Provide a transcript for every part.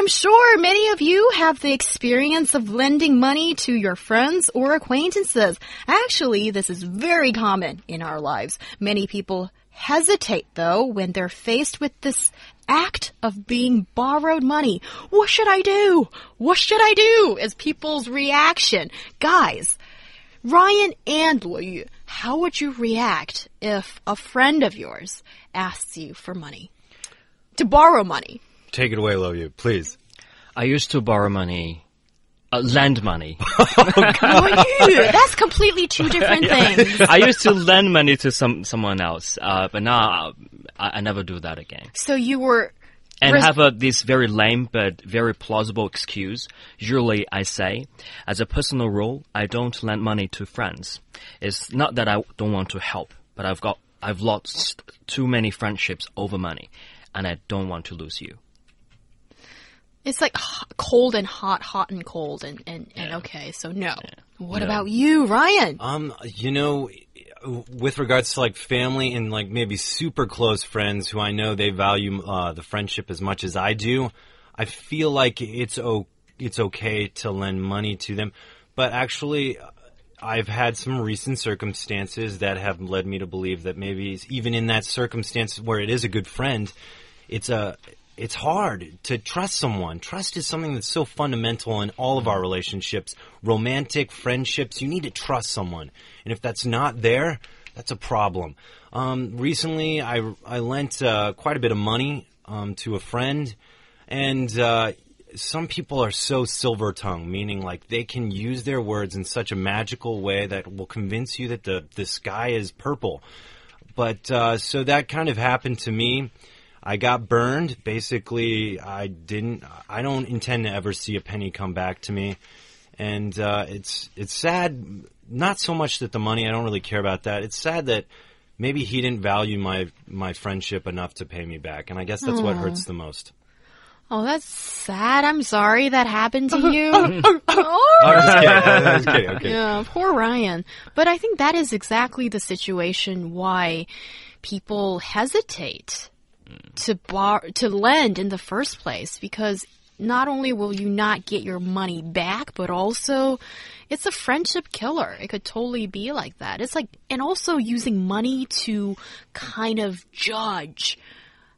I'm sure many of you have the experience of lending money to your friends or acquaintances. Actually, this is very common in our lives. Many people hesitate though when they're faced with this act of being borrowed money. What should I do? What should I do? Is people's reaction. Guys, Ryan and Luo Yu, how would you react if a friend of yours asks you for money? To borrow money? Take it away, Luo please. I used to borrow money, uh, lend money. oh, that's completely two different things. I used to lend money to some someone else, uh, but now I, I, never do that again. So you were. And have a, this very lame but very plausible excuse. Usually I say, as a personal rule, I don't lend money to friends. It's not that I don't want to help, but I've got, I've lost too many friendships over money, and I don't want to lose you. It's like cold and hot, hot and cold, and and, and okay. So no. Yeah. What no. about you, Ryan? Um, you know, with regards to like family and like maybe super close friends who I know they value uh, the friendship as much as I do, I feel like it's o- it's okay to lend money to them, but actually. I've had some recent circumstances that have led me to believe that maybe even in that circumstance where it is a good friend, it's a it's hard to trust someone. Trust is something that's so fundamental in all of our relationships, romantic, friendships. You need to trust someone. And if that's not there, that's a problem. Um, recently, I, I lent uh, quite a bit of money um, to a friend, and uh, some people are so silver tongued, meaning like they can use their words in such a magical way that will convince you that the, the sky is purple. But uh, so that kind of happened to me. I got burned. Basically, I didn't. I don't intend to ever see a penny come back to me, and uh, it's it's sad. Not so much that the money. I don't really care about that. It's sad that maybe he didn't value my my friendship enough to pay me back, and I guess that's Aww. what hurts the most. Oh, that's sad. I'm sorry that happened to you. oh, I was kidding. Okay. Yeah, poor Ryan. But I think that is exactly the situation why people hesitate to bar to lend in the first place because not only will you not get your money back, but also it's a friendship killer. It could totally be like that. It's like, and also using money to kind of judge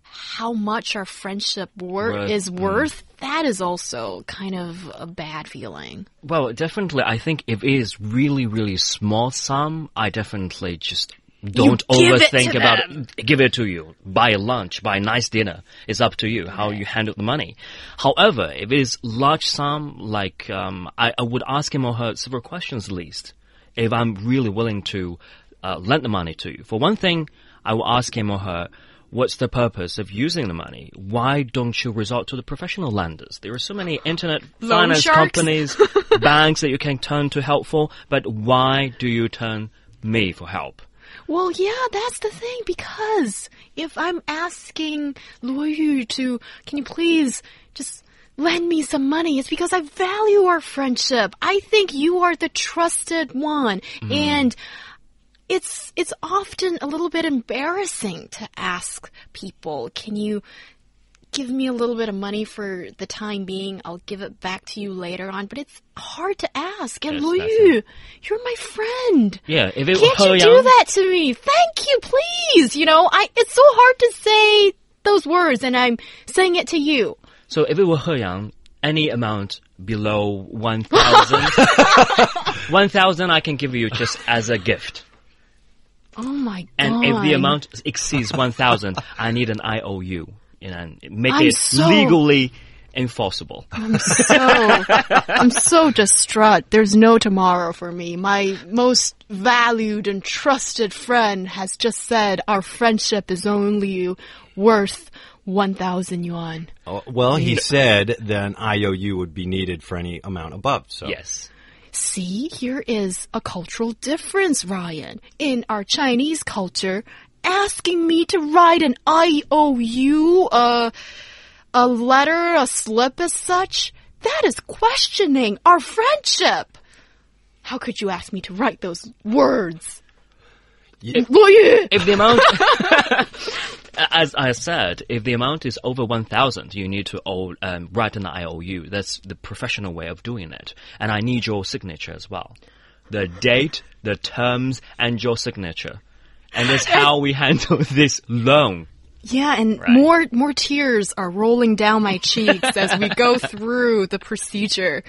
how much our friendship wor right. is mm. worth. Mm. That is also kind of a bad feeling. Well, definitely. I think if it is really, really small sum, I definitely just don't overthink about it. Give it to you. Buy a lunch, buy a nice dinner. It's up to you how you handle the money. However, if it's large sum, like um, I, I, would ask him or her several questions at least. If I'm really willing to uh, lend the money to you. For one thing, I will ask him or her, what's the purpose of using the money? Why don't you resort to the professional lenders? There are so many internet Loan finance sharks. companies, banks that you can turn to help for, but why do you turn me for help? Well, yeah, that's the thing because if I'm asking Luo Yu to, can you please just lend me some money, it's because I value our friendship. I think you are the trusted one. Mm. And it's it's often a little bit embarrassing to ask people, can you give me a little bit of money for the time being. I'll give it back to you later on. But it's hard to ask. And yes, Yu, you're my friend. Yeah, if it can't you do that to me? Thank you, please. You know, I it's so hard to say those words, and I'm saying it to you. So if it were He Yang, any amount below one thousand, one thousand, I can give you just as a gift. Oh my god! And if the amount exceeds one thousand, I need an IOU and make I'm it so, legally enforceable. I'm so I'm so distraught. There's no tomorrow for me. My most valued and trusted friend has just said our friendship is only worth 1,000 yuan. Oh, well, he said then IOU would be needed for any amount above. So yes. See, here is a cultural difference, Ryan. In our Chinese culture, asking me to write an IOU, a, a letter, a slip as such, that is questioning our friendship. How could you ask me to write those words? 玉 If the amount, as I said, if the amount is over 1,000, you need to um, write an IOU. That's the professional way of doing it. And I need your signature as well. The date, the terms, and your signature. And that's how we handle this loan. Yeah, and Right. more more tears are rolling down my cheeks as we go through the procedure.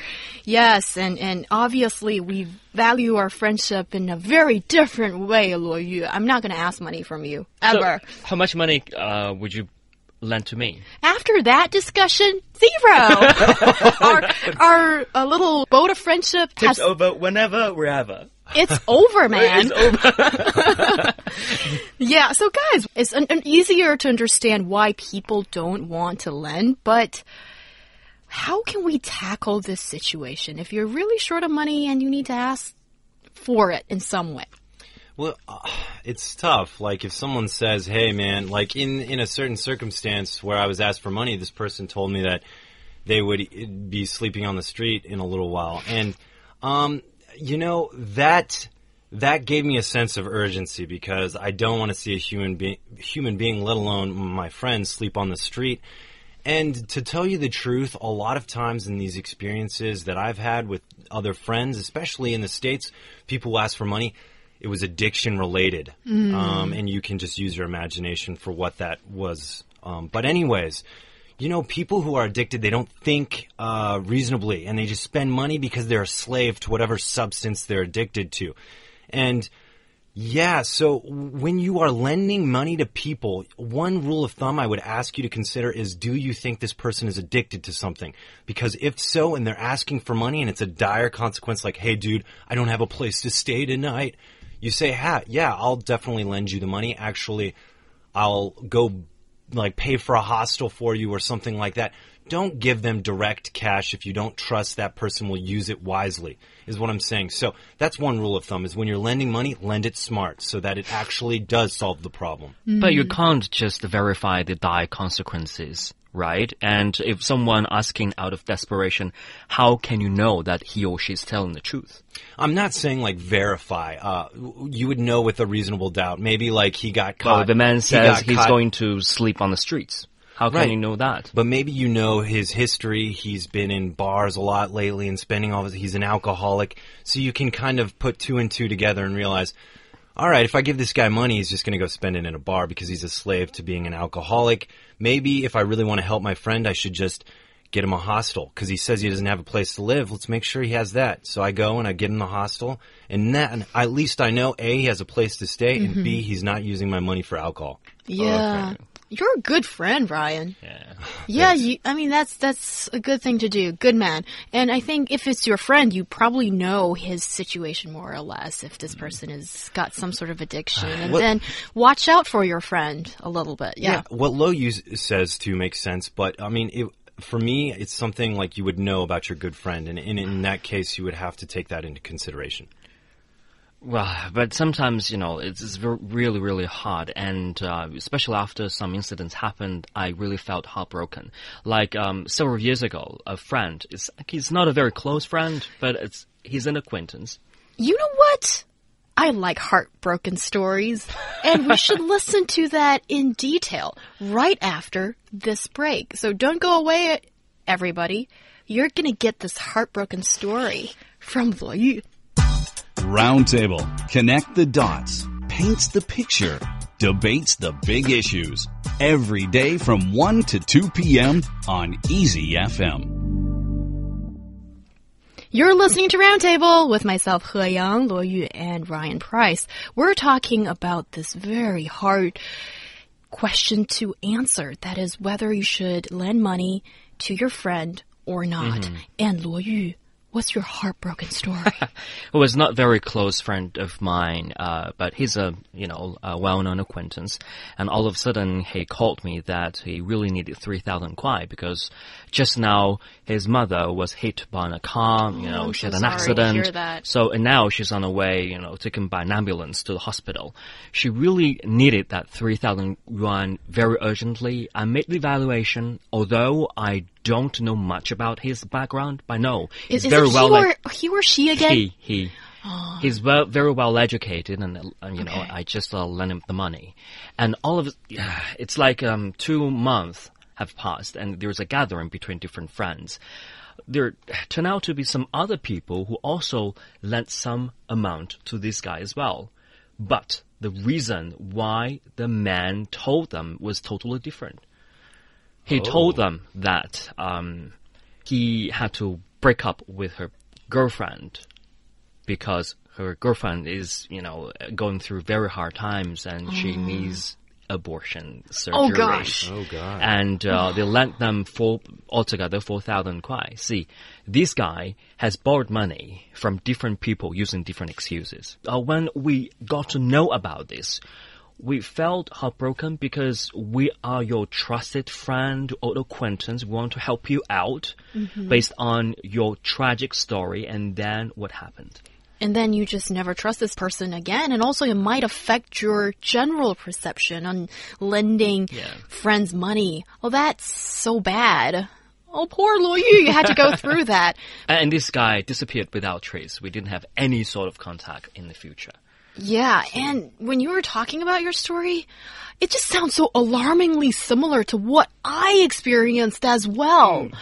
Yes, and and obviously we value our friendship in a very different way, Luo Yu. I'm not going to ask money from you So, ever. how much money uh, would you lend to me? After that discussion, zero. our our a little boat of friendship has over whenever, wherever. it's over, man. It's over. Yeah, so guys, it's an, an easier to understand why people don't want to lend, but how can we tackle this situation if you're really short of money and you need to ask for it in some way? Well, uh, it's tough. Like if someone says, "Hey, man," like in in a certain circumstance where I was asked for money, this person told me that they would be sleeping on the street in a little while, and um, you know that that gave me a sense of urgency because I don't want to see a human being, human being, let alone my friends, sleep on the street. And to tell you the truth, a lot of times in these experiences that I've had with other friends, especially in the States, people ask for money, it was addiction related. Um, and you can just use your imagination for what that was. Um, but, anyways, you know, people who are addicted, they don't think uh, reasonably and they just spend money because they're a slave to whatever substance they're addicted to. And yeah, so when you are lending money to people, one rule of thumb I would ask you to consider is do you think this person is addicted to something? Because if so, and they're asking for money and it's a dire consequence like, hey dude, I don't have a place to stay tonight, you say, ha, yeah, I'll definitely lend you the money. Actually, I'll go like pay for a hostel for you or something like that. Don't give them direct cash if you don't trust that person will use it wisely, is what I'm saying. So that's one rule of thumb is when you're lending money, lend it smart so that it actually does solve the problem. But you mm. can't just verify the dire consequences, right? And if someone asking out of desperation, how can you know that he or she is telling the truth? I'm not saying like verify. Uh, you would know with a reasonable doubt. Maybe like he got caught. Well, the man says got he's caught- going to sleep on the streets, how can Right. you know that? But maybe you know his history. He's been in bars a lot lately and spending all his, he's an alcoholic. So you can kind of put two and two together and realize, all right, if I give this guy money, he's just going to go spend it in a bar because he's a slave to being an alcoholic. Maybe if I really want to help my friend, I should just get him a hostel because he says he doesn't have a place to live. Let's make sure he has that. So I go and I get him the hostel and then at least I know A, he has a place to stay and B, mm-hmm. he's not using my money for alcohol. Yeah. okay. You're a good friend, Ryan. Yeah. Yeah, you, I mean that's that's a good thing to do. Good man. And I think if it's your friend, you probably know his situation more or less. If this mm. person has got some sort of addiction, and What- then watch out for your friend a little bit. Yeah. what Luo Yu says to makes sense, but I mean, it, for me, it's something like you would know about your good friend, and, and in that case, you would have to take that into consideration. Well, but sometimes, you know, it's, it's really, really hard. And uh, especially after some incidents happened, I really felt heartbroken. Like um, several years ago, a friend, is, he's not a very close friend, but it's, he's an acquaintance. You know what? I like heartbroken stories, and we should listen to that in detail right after this break. So don't go away, everybody. You're gonna get this heartbroken story from Luo. Roundtable. Connect the dots. Paints the picture. Debates the big issues. Every day from 1 to 2 p.m. on EZFM. You're listening to Roundtable with myself, He Yang, Luo Yu, and Ryan Price. We're talking about this very hard question to answer. That is whether you should lend money to your friend or not. Mm-hmm. And Luo Yu, What's your heartbroken story? it was not very close friend of mine, uh, but he's a you know a well-known acquaintance. And all of a sudden, he called me that he really needed three thousand kwai because just now his mother was hit by a car. You know, Oh, she so had an accident. So and now she's on her way. You know, taken by an ambulance to the hospital. She really needed that three thousand yuan very urgently. I made the evaluation, although I don't know much about his background, but no, he's is very well. he, or, he or she again? he he. He's well, very well educated and uh, you know i just uh, lent him the money. And all of it it's like um two months have passed and there's a gathering between different friends. There turn out to be some other people who also lent some amount to this guy as well. But the reason why the man told them was totally different he told them that um, he had to break up with her girlfriend because her girlfriend is, you know, going through very hard times and she needs abortion surgery. Oh, gosh. Oh God. And uh, they lent them four altogether four thousand kwai. See, this guy has borrowed money from different people using different excuses. Uh, when we got to know about this, we felt heartbroken because we are your trusted friend or acquaintance. We want to help you out mm-hmm. based on your tragic story, and then what happened? and then you just never trust this person again. And also, it might affect your general perception on lending Yeah. friends money. Oh, that's so bad. Oh, poor Luo Yu, you had to go through that. And this guy disappeared without trace. We didn't have any sort of contact in the future. Yeah, and when you were talking about your story, it just sounds so alarmingly similar to what I experienced as well. Mm.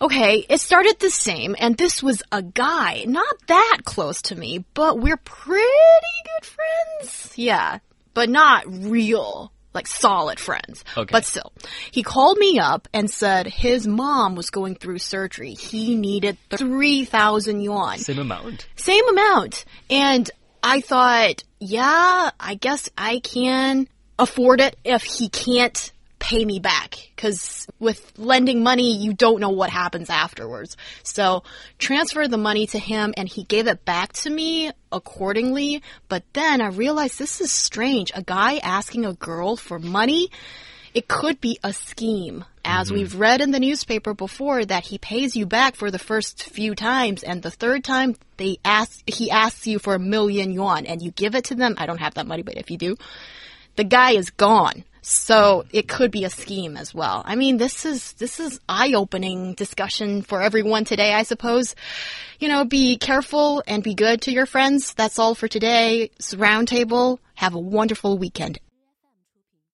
Okay, it started the same, and this was a guy, not that close to me, but we're pretty good friends. Yeah, but not real, like solid friends. Okay. But still, he called me up and said his mom was going through surgery. He needed 3,000 yuan Same amount. same amount. And I thought, yeah, I guess I can afford it if he can't pay me back. Cause with lending money, you don't know what happens afterwards. So transferred the money to him and he gave it back to me accordingly. But then I realized this is strange. A guy asking a girl for money it could be a scheme. As mm-hmm. we've read in the newspaper before that he pays you back for the first few times and the third time they ask he asks you for a million yuan and you give it to them. I don't have that money, but if you do, the guy is gone. So it could be a scheme as well. I mean, this is this is eye-opening discussion for everyone today, I suppose. You know, be careful and be good to your friends. That's all for today's Roundtable. Have a wonderful weekend,